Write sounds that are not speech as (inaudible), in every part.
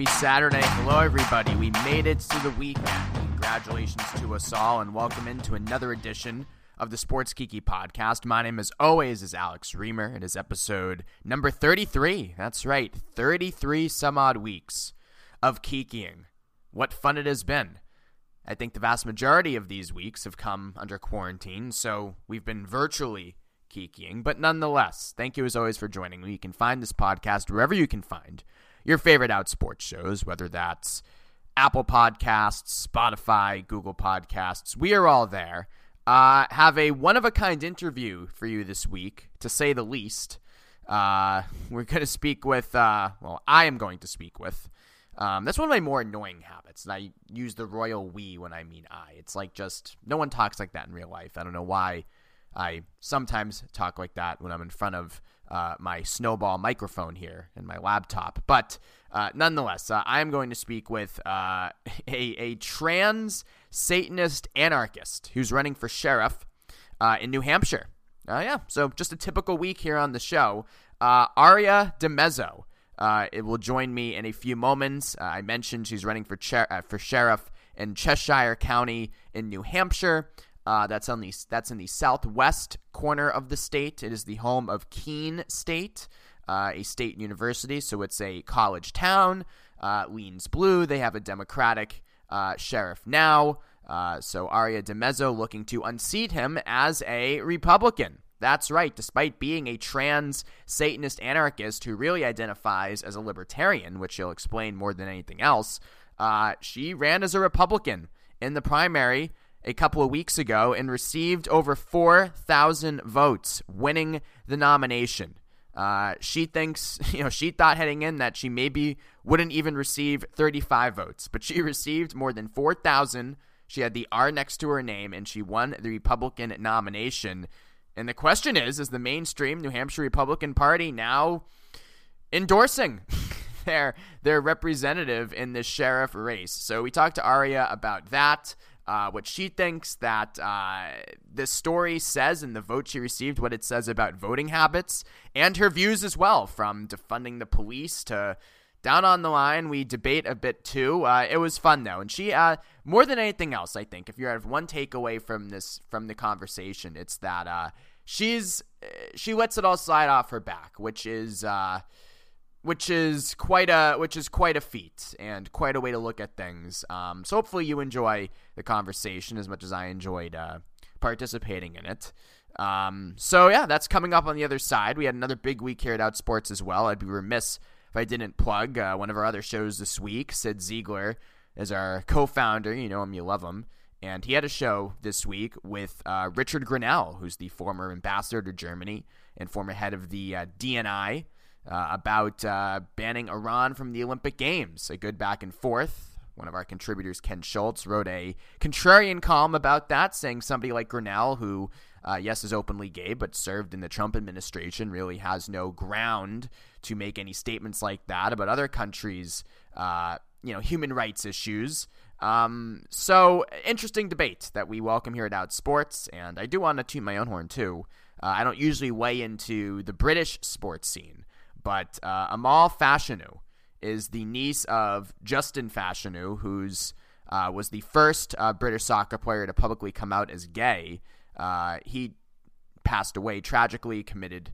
Happy Saturday. Hello, everybody. We made it to the weekend. Congratulations to us all, and welcome into another edition of the Sports Kiki podcast. My name, as always, is Alex Reimer. It is episode number 33. That's right, 33 some odd weeks of kikiing. What fun it has been. I think the vast majority of these weeks have come under quarantine, so we've been virtually kikiing. But nonetheless, thank you as always for joining me. You can find this podcast wherever you can find your favorite out sports shows, whether that's Apple Podcasts, Spotify, Google Podcasts. We are all there. Uh, have a one of a kind interview for you this week, to say the least. Uh, we're going to speak with, uh, well, I am going to speak with. Um, that's one of my more annoying habits. And I use the royal we when I mean I. It's like just no one talks like that in real life. I don't know why I sometimes talk like that when I'm in front of uh, my snowball microphone here and my laptop. But uh, nonetheless, uh, I am going to speak with uh, (laughs) a, a trans Satanist anarchist who's running for sheriff uh, in New Hampshire. Yeah, so just a typical week here on the show. Aria DiMezzo it will join me in a few moments. I mentioned she's running for, for sheriff in Cheshire County in New Hampshire. Uh, that's on the that's in the southwest corner of the state. It is the home of Keene State, uh, a state university, so it's a college town. Uh, leans blue. They have a Democratic uh, sheriff now. Uh, so Aria DiMezzo looking to unseat him as a Republican. That's right. Despite being a trans Satanist anarchist who really identifies as a libertarian, which she'll explain more than anything else, uh, she ran as a Republican in the primary a couple of weeks ago and received over 4,000 votes, winning the nomination. Uh, she thinks, (laughs) you know, she thought heading in that she maybe wouldn't even receive 35 votes, but she (laughs) received more than 4,000. She had the R next to her name, and she won the Republican nomination. And the question is, is the mainstream New Hampshire Republican Party now endorsing (laughs) their their representative in this sheriff race? So we talked to Aria about that uh, what she thinks that uh, the story says and the vote she received, what it says about voting habits, and her views as well, from defunding the police to down on the line. We debate a bit too. Uh, it was fun though, and she, uh, more than anything else, I think, if you have one takeaway from this from the conversation, it's that uh, she's she lets it all slide off her back, which is uh, which is quite a which is quite a feat and quite a way to look at things. Um, so hopefully you enjoy the conversation as much as I enjoyed uh, participating in it. Um, so yeah, that's coming up on the other side. We had another big week here at Outsports as well. I'd be remiss if I didn't plug uh, one of our other shows this week. Cyd Zeigler is our co-founder. You know him, you love him. And he had a show this week with uh, Richard Grenell, who's the former ambassador to Germany and former head of the uh, DNI uh, about uh, banning Iran from the Olympic Games. A good back and forth. One of our contributors, Ken Schultz, wrote a contrarian column about that, saying somebody like Grenell, who, uh, yes, is openly gay, but served in the Trump administration, really has no ground to make any statements like that about other countries' uh, you know, human rights issues. Um, so interesting debate that we welcome here at Outsports, and I do want to toot my own horn too. Uh, I don't usually weigh into the British sports scene, but uh, Amal Fashanu is the niece of Justin Fashanu, who's uh, was the first uh, British soccer player to publicly come out as gay. Uh, he passed away tragically, committed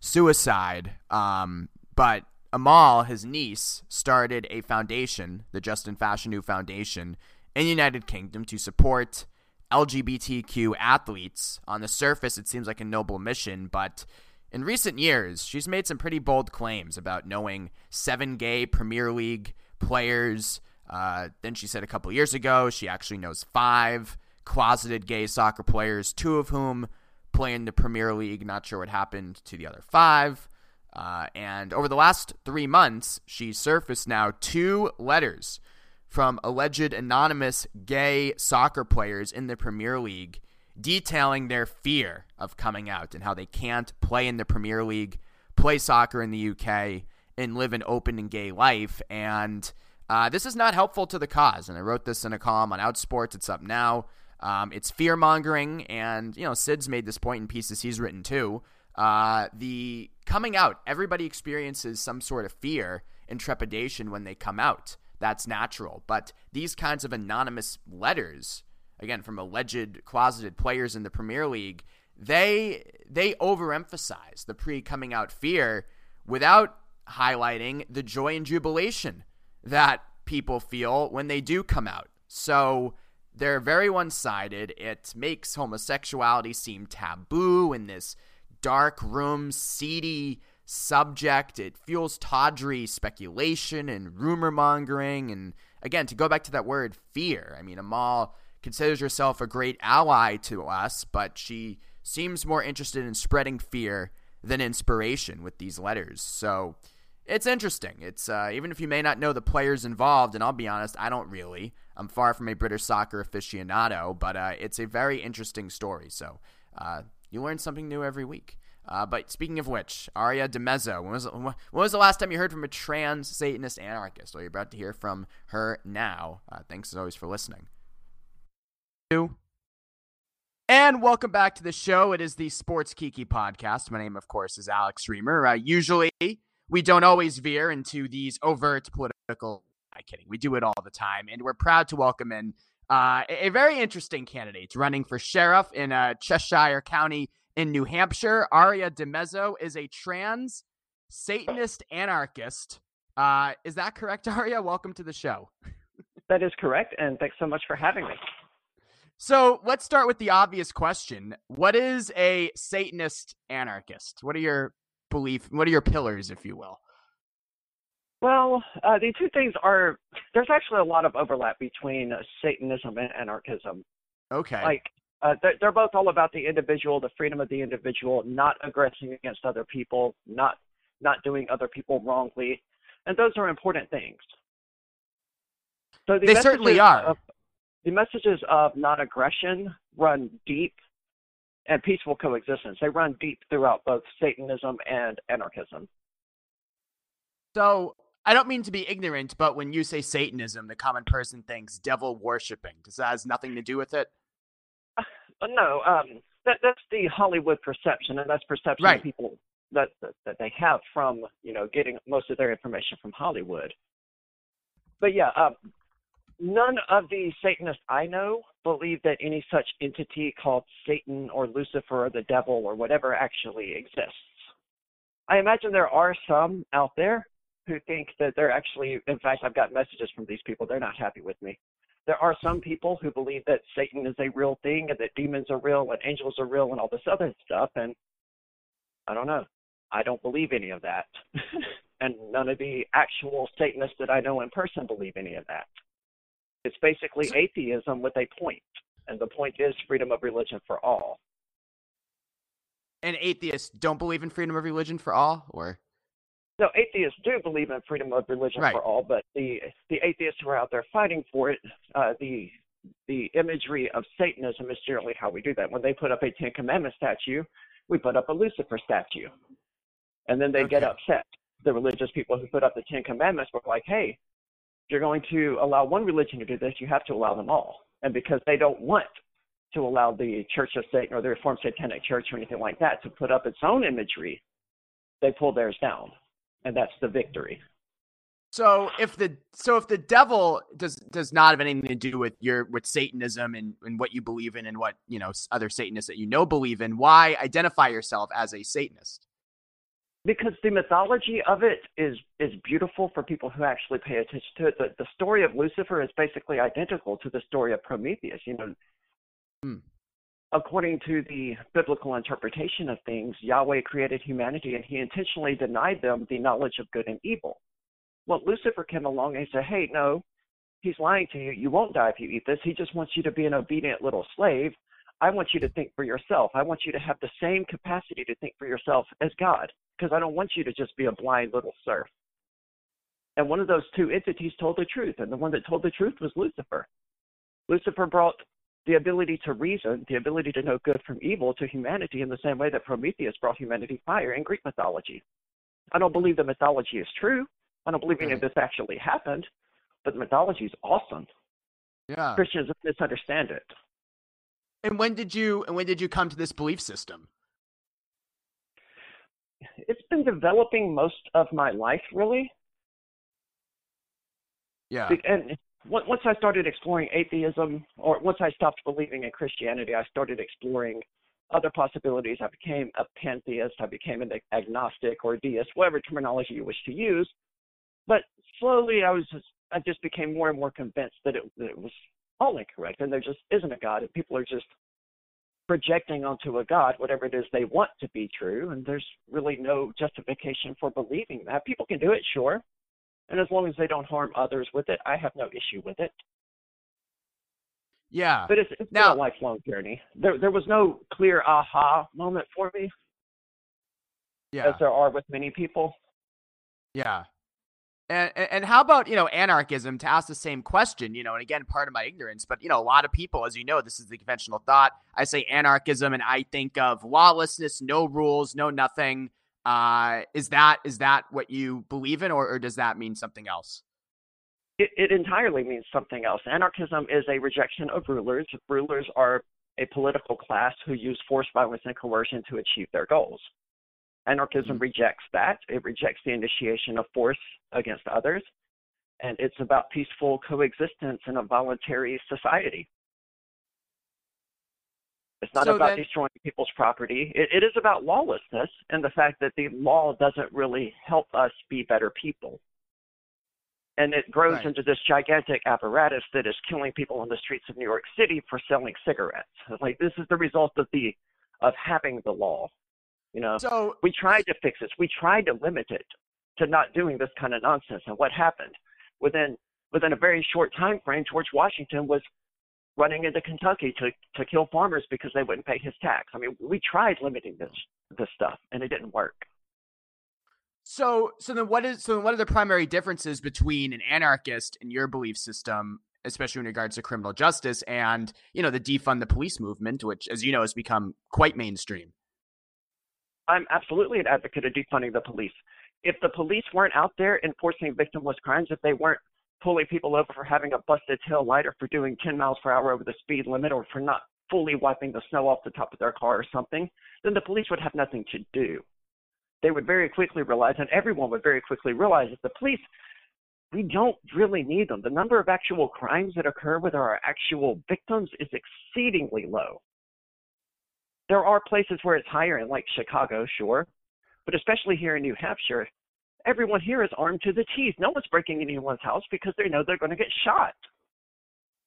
suicide. Um, but Amal, his niece, started a foundation, the Justin Fashanu Foundation, in the United Kingdom to support LGBTQ athletes. On the surface, it seems like a noble mission, but in recent years, she's made some pretty bold claims about knowing seven gay Premier League players. Uh, then she said a couple years ago she actually knows five closeted gay soccer players, two of whom play in the Premier League. Not sure what happened to the other five. Uh, and over the last three months, she surfaced now two letters from alleged anonymous gay soccer players in the Premier League detailing their fear of coming out and how they can't play in the Premier League, play soccer in the UK, and live an open and gay life. And uh, this is not helpful to the cause. And I wrote this in a column on Outsports. It's up now. Um, it's fear mongering, and you know Cyd's made this point in pieces he's written too. Uh, the coming out, everybody experiences some sort of fear, and trepidation when they come out. That's natural. But these kinds of anonymous letters, again, from alleged closeted players in the Premier League, they they overemphasize the pre-coming out fear without highlighting the joy and jubilation that people feel when they do come out. So they're very one-sided. It makes homosexuality seem taboo in this dark room, seedy subject. It fuels tawdry speculation and rumor mongering. And again, to go back to that word fear, I mean, Amal considers herself a great ally to us, but she seems more interested in spreading fear than inspiration with these letters. So it's interesting. It's uh, even if you may not know the players involved, and I'll be honest, I don't really. I'm far from a British soccer aficionado, but uh, it's a very interesting story. So uh, you learn something new every week. Uh, but speaking of which, Aria DiMezzo, when was, when was the last time you heard from a trans Satanist anarchist? Well, you're about to hear from her now. Uh, thanks as always for listening. And welcome back to the show. It is the Sports Kiki podcast. My name, of course, is Alex Reimer. Uh, usually, we don't always veer into these overt political. I'm kidding. We do it all the time, and we're proud to welcome in uh, a very interesting candidate running for sheriff in uh, Cheshire County in New Hampshire. Aria DiMezzo is a trans Satanist anarchist. Uh, is that correct, (laughs) Aria? Welcome to the show. that is correct, and thanks so much for having me. So let's start with the obvious question. What is a Satanist anarchist? What are your belief? What are your pillars, if you will? Well, uh, the two things are there's actually a lot of overlap between Satanism and anarchism. Okay. Like uh, they're, they're both all about the individual, the freedom of the individual, not aggressing against other people, not not doing other people wrongly, and those are important things. So the they certainly are. Of, the messages of non-aggression run deep and peaceful coexistence. They run deep throughout both Satanism and anarchism. So I don't mean to be ignorant, but when you say Satanism, the common person thinks devil worshipping. Does that has nothing to do with it? Uh, no, um, that that's the Hollywood perception, and that's perception right. people that, that that they have from you know getting most of their information from Hollywood. But yeah, um, none of the Satanists I know believe that any such entity called Satan or Lucifer or the devil or whatever actually exists. I imagine there are some out there who think that they're actually, in fact, I've got messages from these people, they're not happy with me. There are some people who believe that Satan is a real thing and that demons are real and angels are real and all this other stuff. And I don't know. I don't believe any of that. (laughs) and none of the actual Satanists that I know in person believe any of that. It's basically atheism with a point, and the point is freedom of religion for all. And atheists don't believe in freedom of religion for all, or no, atheists do believe in freedom of religion right. for all, but the the atheists who are out there fighting for it, uh, the the imagery of Satanism is generally how we do that. When they put up a Ten Commandments statue, we put up a Lucifer statue, and then they okay. get upset. The religious people who put up the Ten Commandments were like, "Hey, you're going to allow one religion to do this, you have to allow them all. And because they don't want to allow the Church of Satan or the Reformed Satanic Church or anything like that to put up its own imagery, they pull theirs down. And that's the victory. So if the so if the devil does does not have anything to do with your with Satanism and, and what you believe in and what you know other Satanists that you know believe in, why identify yourself as a Satanist? Because the mythology of it is is beautiful for people who actually pay attention to it. The, the story of Lucifer is basically identical to the story of Prometheus. You know, hmm. according to the biblical interpretation of things, Yahweh created humanity and He intentionally denied them the knowledge of good and evil. Well, Lucifer came along and he said, "Hey, no, He's lying to you. You won't die if you eat this. He just wants you to be an obedient little slave." I want you to think for yourself. I want you to have the same capacity to think for yourself as God because I don't want you to just be a blind little serf. And one of those two entities told the truth, and the one that told the truth was Lucifer. Lucifer brought the ability to reason, the ability to know good from evil to humanity in the same way that Prometheus brought humanity fire in Greek mythology. I don't believe the mythology is true. I don't believe any of this actually happened, but the mythology is awesome. Yeah. Christians misunderstand it. And when did you and when did you come to this belief system? it's been developing most of my life, really. Yeah. And once I started exploring atheism, or once I stopped believing in Christianity, I started exploring other possibilities. I became a pantheist. I became an agnostic or deist, whatever terminology you wish to use. But slowly, I was just, I just became more and more convinced that it, that it was all incorrect, and there just isn't a God, and people are just projecting onto a God whatever it is they want to be true, and there's really no justification for believing that. People can do it, sure, and as long as they don't harm others with it, I have no issue with it. Yeah. But it's, it's now, been a lifelong journey. There, there was no clear aha moment for me. Yeah. As there are with many people. Yeah. And, and how about you know anarchism to ask the same question you know and again part of my ignorance but you know a lot of people as you know this is the conventional thought I say anarchism and I think of lawlessness no rules no nothing uh, is that is that what you believe in or, or does that mean something else it, it entirely means something else. Anarchism is a rejection of rulers. Rulers are a political class who use force, violence, and coercion to achieve their goals. Anarchism mm-hmm. rejects that. It rejects the initiation of force against others. And it's about peaceful coexistence in a voluntary society. It's not so about then, destroying people's property. It, it is about lawlessness and the fact that the law doesn't really help us be better people and it grows right. into this gigantic apparatus that is killing people on the streets of New York City for selling cigarettes. Like this is the result of the of having the law. You know, so we tried to fix this. We tried to limit it to not doing this kind of nonsense. And what happened? Within within a very short time frame, George Washington was running into Kentucky to to kill farmers because they wouldn't pay his tax. I mean, we tried limiting this this stuff, and it didn't work. So, so then what is so what are the primary differences between an anarchist and your belief system, especially in regards to criminal justice and you know the defund the police movement, which, as you know, has become quite mainstream? I'm absolutely an advocate of defunding the police. If the police weren't out there enforcing victimless crimes, if they weren't pulling people over for having a busted tail light or for doing 10 miles per hour over the speed limit or for not fully wiping the snow off the top of their car or something, then the police would have nothing to do they would very quickly realize, and everyone would very quickly realize that the police, we don't really need them. The number of actual crimes that occur with our actual victims is exceedingly low. There are places where it's higher, in like Chicago, sure, but especially here in New Hampshire, everyone here is armed to the teeth. No one's breaking anyone's house because they know they're going to get shot.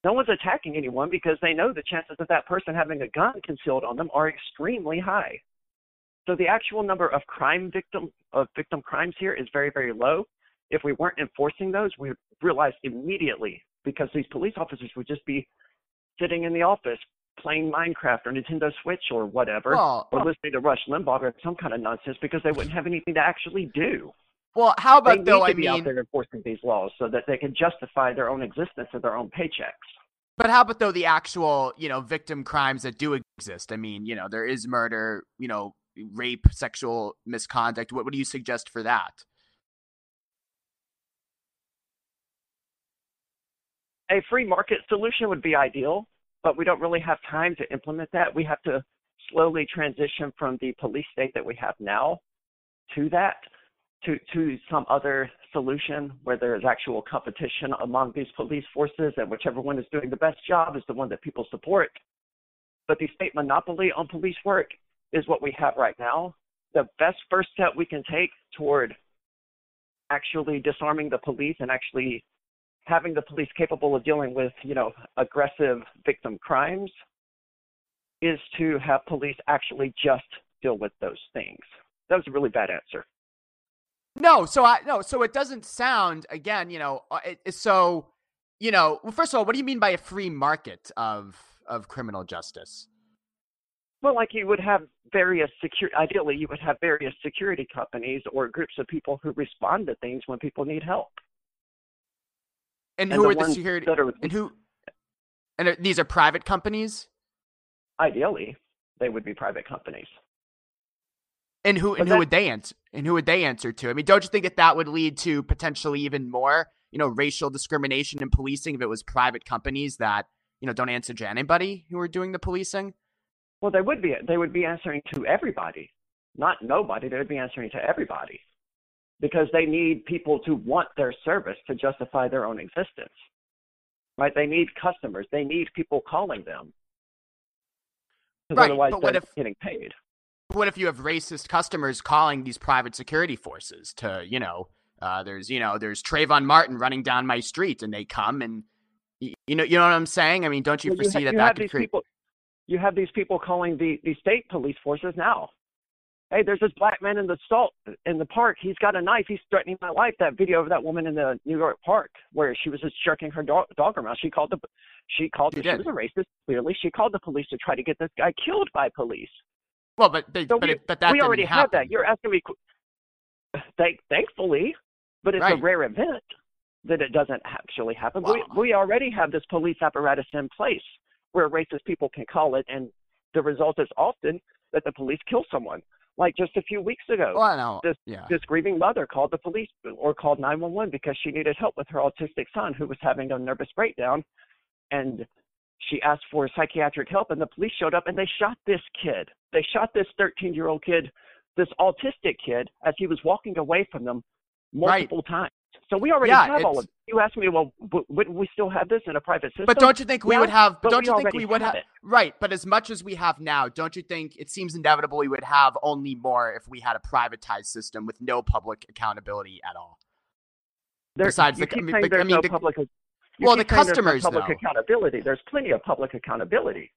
No one's attacking anyone because they know the chances of that person having a gun concealed on them are extremely high. So the actual number of crime victim of victim crimes here is very, very low. If we weren't enforcing those, we would realize immediately because these police officers would just be sitting in the office playing Minecraft or Nintendo Switch or whatever, well, or oh. listening to Rush Limbaugh or some kind of nonsense because they wouldn't have anything to actually do. Well, how about they though? Need I mean, out there enforcing these laws so that they can justify their own existence and their own paychecks. But how about though the actual, you know, victim crimes that do exist? I mean, you know, there is murder, you know, rape, sexual misconduct. What, what do you suggest for that? A free market solution would be ideal, but we don't really have time to implement that. We have to slowly transition from the police state that we have now to that, to, to some other solution where there is actual competition among these police forces and whichever one is doing the best job is the one that people support. But the state monopoly on police work is what we have right now. The best first step we can take toward actually disarming the police and actually having the police capable of dealing with, you know, aggressive victim crimes is to have police actually just deal with those things. That was a really bad answer. No, so I no, so it doesn't sound again, you know, uh, it, so you know, well, first of all, what do you mean by a free market of of criminal justice? Well, like you would have various secure. Ideally, you would have various security companies or groups of people who respond to things when people need help. And, and who the are the security? Are, and who? And are, these are private companies. Ideally, they would be private companies. And who? and who would they answer? And who would they answer to? I mean, don't you think that that would lead to potentially even more, you know, racial discrimination in policing if it was private companies that you know don't answer to anybody who are doing the policing? Well, they would be. They would be answering to everybody, not nobody. They would be answering to everybody. Because they need people to want their service to justify their own existence. Right? They need customers. They need people calling them. Right, otherwise but what they're if- getting paid. what if you have racist customers calling these private security forces to, you know, uh, there's, you know, there's Trayvon Martin running down my street, and they come and, you know, you know what I'm saying? I mean, don't you Well, foresee ha- that you that have could these create? people you have these people calling the, the state police forces now. Hey, there's this black man in the salt in the park. He's got a knife. He's threatening my life. That video of that woman in the New York park where she was just jerking her dog, dog around. She called the she called She she was a racist. Clearly, she called the police to try to get this guy killed by police. Well, but they, So but, we, it, but that we already happen. have that. You're asking me. Thank, thankfully, but it's Right. a rare event that it doesn't actually happen. Wow. We, we already have this police apparatus in place where racist people can call it, and the result is often that the police kill someone. Like just a few weeks ago, Well, no, this yeah. this grieving mother called the police or called 911 because she needed help with her autistic son who was having a nervous breakdown and she asked for psychiatric help and the police showed up and they shot this kid they shot this 13 year old kid this autistic kid as he was walking away from them Right. multiple times so we already Yeah, have all of you asked me well w- wouldn't we still have this in a private system But don't you think we Yeah, would have? Don't you think we would have have? Right. But as much as we have now, don't you think it seems inevitable we would have only more if we had a privatized system with no public accountability at all? There- besides you the- I keep mean, saying I mean, no the- public Well, the saying no customers, public though. accountability there's plenty of public accountability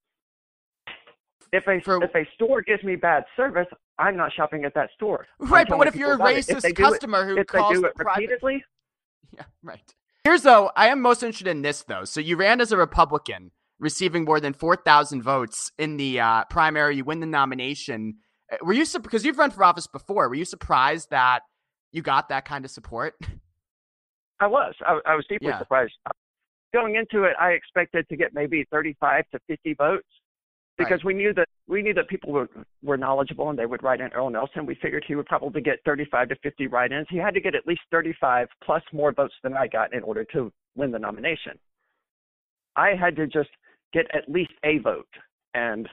if a For- if a store gives me bad service i'm not shopping at that store Right. But what if you're a people it. If racist they it- customer who if they calls do the it private? repeatedly (laughs) Yeah. Right. Here's though. I am most interested in this though. So you ran as a Republican, receiving more than four thousand votes in the uh, primary. You win the nomination. Uh, Were you because you've run for office before? Were you surprised that you got that kind of support? (laughs) i was i, I was deeply Yeah. surprised going into it i expected to get maybe 35 to 50 votes because we knew that we knew that people were were knowledgeable and they would write in Earl Nelson. We figured he would probably get 35 to 50 write-ins. He had to get at least 35 plus more votes than I got in order to win the nomination. I had to just get at least a vote, and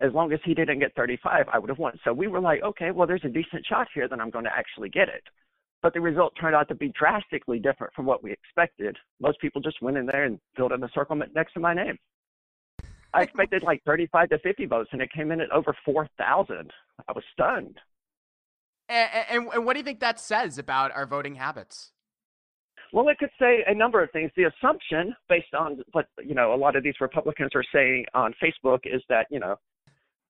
as long as he didn't get 35, I would have won. So we were like, okay, well, there's a decent shot here that I'm going to actually get it. But the result turned out to be drastically different from what we expected. Most people just went in there and filled in the circle next to my name. I expected like 35 to 50 votes, and it came in at over 4,000. I was stunned. And, and, and what do you think that says about our voting habits? Well, it could say a number of things. The assumption, based on what you know, a lot of these Republicans are saying on Facebook, is that you know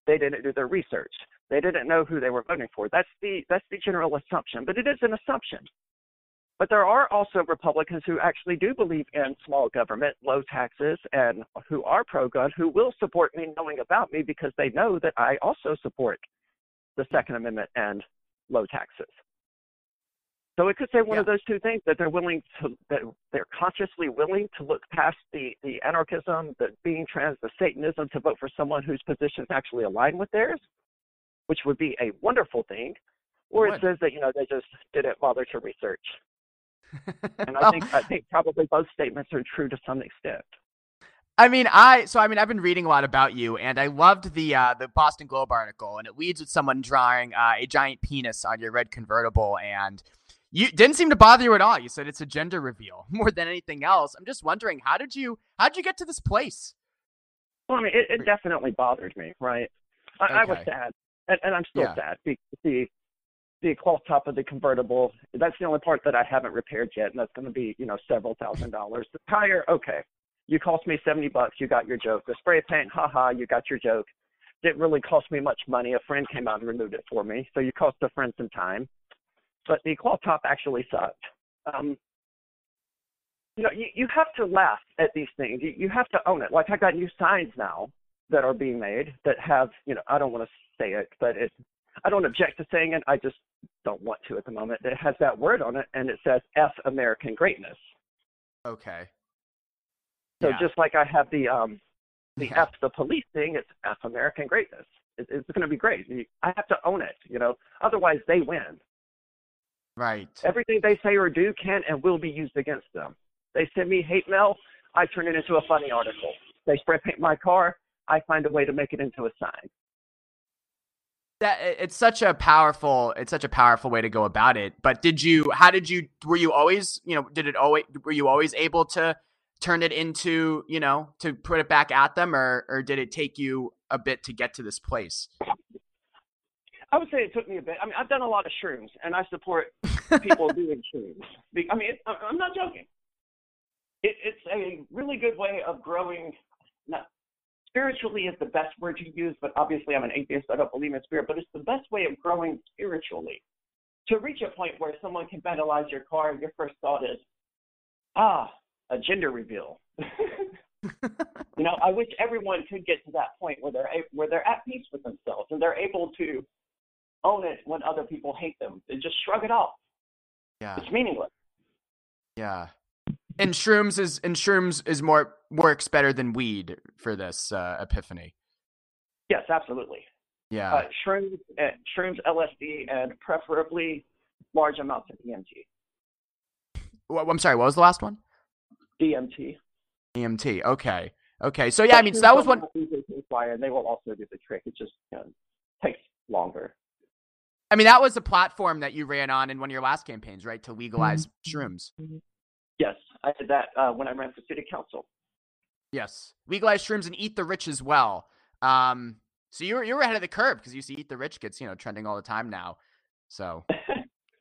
they didn't do their research. They didn't know who they were voting for. That's the that's the general assumption, but it is an assumption. But there are also Republicans who actually do believe in small government, low taxes, and who are pro-gun, who will support me knowing about me because they know that I also support the Second Amendment and low taxes. So it could say one of those two things that they're willing to that they're consciously willing to look past the the anarchism, the being trans, the Satanism to vote for someone whose positions actually align with theirs, which would be a wonderful thing. Or it says that you know they just didn't bother to research. And I (laughs) think I think probably both statements are true to some extent. I mean, I so I mean, I've been reading a lot about you, and I loved the uh, the Boston Globe article, and it leads with someone drawing uh, a giant penis on your red convertible, and you didn't seem to bother you at all. You said it's a gender reveal (laughs) more than anything else. I'm just wondering, how did you how did you get to this place? Well, I mean, it, it definitely bothered me, right? I, I was sad, and, and I'm still Yeah. sad. The, the the cloth top of the convertible, that's the only part that I haven't repaired yet, and that's going to be, you know, several thousand dollars. The tire, okay, you cost me seventy bucks, you got your joke. The spray paint, haha, you got your joke. Didn't really cost me much money. A friend came out and removed it for me, so you cost a friend some time. But the cloth top actually sucked. Um, you know, you, you have to laugh at these things. You, you have to own it. Like I got new signs now that are being made that have, you know, I don't want to say it, but it, I don't object to saying it. I just don't want to at the moment. It has that word on it, and it says "F American Greatness." Okay. So Yeah. just like I have the um, the Yeah. F the police thing, it's F American Greatness. It, it's going to be great. I have to own it. You know, otherwise they win. Right. Everything they say or do can and will be used against them. They send me hate mail, I turn it into a funny article. They spray paint my car, I find a way to make it into a sign. That it's such a powerful it's such a powerful way to go about it but did you how did you were you always you know did it always were you always able to turn it into you know to put it back at them or or did it take you a bit to get to this place I would say it took me a bit. I mean, I've done a lot of shrooms, and I support people (laughs) doing shrooms. I mean, I'm not joking. It, it's a really good way of growing. Not spiritually is the best word to use, but obviously I'm an atheist. I don't believe in spirit, but it's the best way of growing spiritually. To reach a point where someone can vandalize your car, and your first thought is, ah, a gender reveal. (laughs) you know, I wish everyone could get to that point where they're where they're at peace with themselves and they're able to own it when other people hate them. They just shrug it off. Yeah. It's meaningless. Yeah. And shrooms is and shrooms is more works better than weed for this uh, epiphany. Yes, absolutely. Yeah. Uh, shrooms, uh, shrooms, LSD, and preferably large amounts of DMT. Well, I'm sorry. What was the last one? DMT. DMT. Okay. Okay. So yeah, I mean, so that was one. And they will also do the trick. It just you know, takes longer. I mean, that was a platform that you ran on in one of your last campaigns, right? To legalize mm-hmm. shrooms. Yes, I did that uh, when I ran for city council. Yes, legalize shrooms and eat the rich as well. Um, so you were you were ahead of the curve because you see eat the rich gets you know trending all the time now. So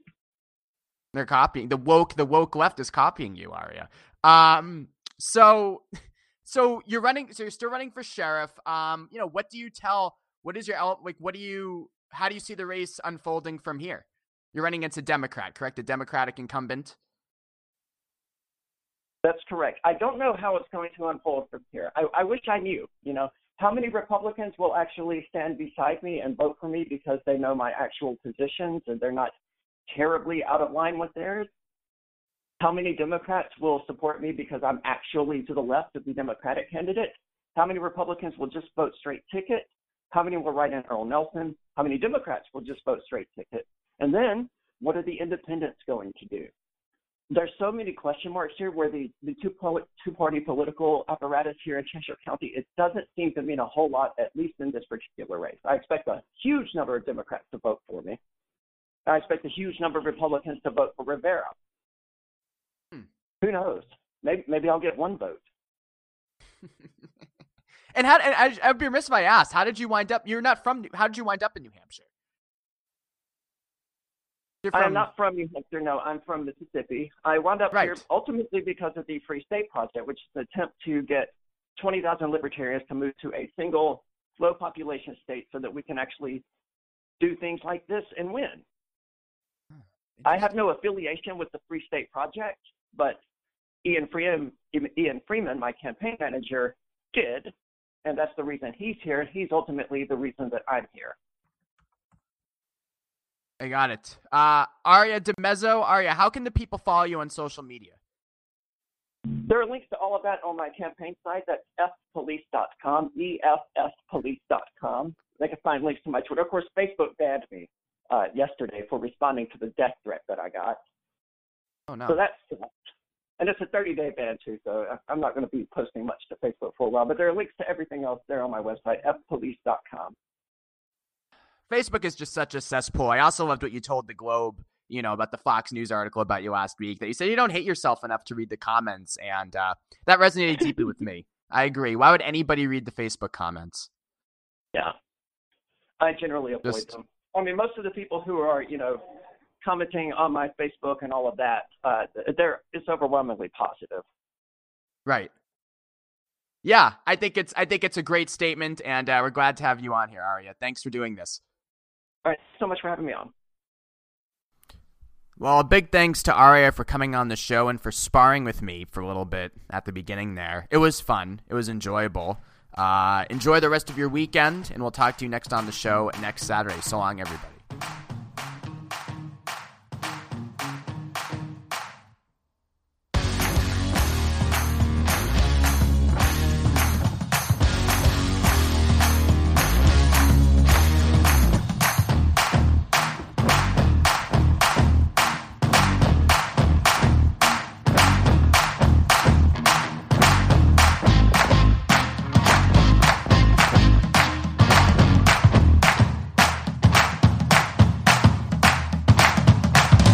(laughs) they're copying the woke the woke left is copying you, Aria. Um, so (laughs) so you're running so you're still running for sheriff. Um, you know what do you tell? What is your like? What do you how do you see the race unfolding from here? You're running against a Democrat, correct? A Democratic incumbent. That's correct. I don't know how it's going to unfold from here. I, I wish I knew. You know, how many Republicans will actually stand beside me and vote for me because they know my actual positions and they're not terribly out of line with theirs? How many Democrats will support me because I'm actually to the left of the Democratic candidate? How many Republicans will just vote straight ticket? How many will write in Earl Nelson? How many Democrats will just vote straight ticket? And then what are the independents going to do? There's so many question marks here where the, the two, two party political apparatus here in Cheshire County, it doesn't seem to mean a whole lot, at least in this particular race. I expect a huge number of Democrats to vote for me. I expect a huge number of Republicans to vote for Rivera. Hmm. Who knows? Maybe, maybe I'll get one vote. (laughs) And how? And I, I'd be remiss if I asked, how did you wind up? You're not from. How did you wind up in New Hampshire? From... I am not from New Hampshire. No, I'm from Mississippi. I wound up right. here ultimately because of the Free State Project, which is an attempt to get 20,000 libertarians to move to a single low population state so that we can actually do things like this and win. I have no affiliation with the Free State Project, but Ian Freeman, Ian Freeman, my campaign manager, did, and that's the reason he's here. And he's ultimately the reason that I'm here. I got it. Uh, Aria DiMezzo, Aria, how can the people follow you on social media? There are links to all of that on my campaign site. That's fpolice.com, efspolice.com. They can find links to my Twitter. Of course, Facebook banned me uh, yesterday for responding to the death threat that I got. Oh, no. So that's and it's a 30 day ban too, so I'm not going to be posting much to Facebook for a while. But there are links to everything else there on my website, fpolice.com. Facebook is just such a cesspool. I also loved what you told the Globe, you know, about the Fox News article about you last week. That you said you don't hate yourself enough to read the comments, and uh, that resonated deeply with me. I agree. Why would anybody read the Facebook comments? Yeah, I generally avoid just... them. I mean, most of the people who are, you know, commenting on my Facebook and all of that, uh, there it's overwhelmingly positive. Right. Yeah, I think it's I think it's a great statement, and uh, we're glad to have you on here, Aria. Thanks for doing this. All right, so much for having me on. Well, a big thanks to Aria for coming on the show and for sparring with me for a little bit at the beginning there. It was fun. It was enjoyable. Uh, enjoy the rest of your weekend, and we'll talk to you next on the show next Saturday. So long, everybody.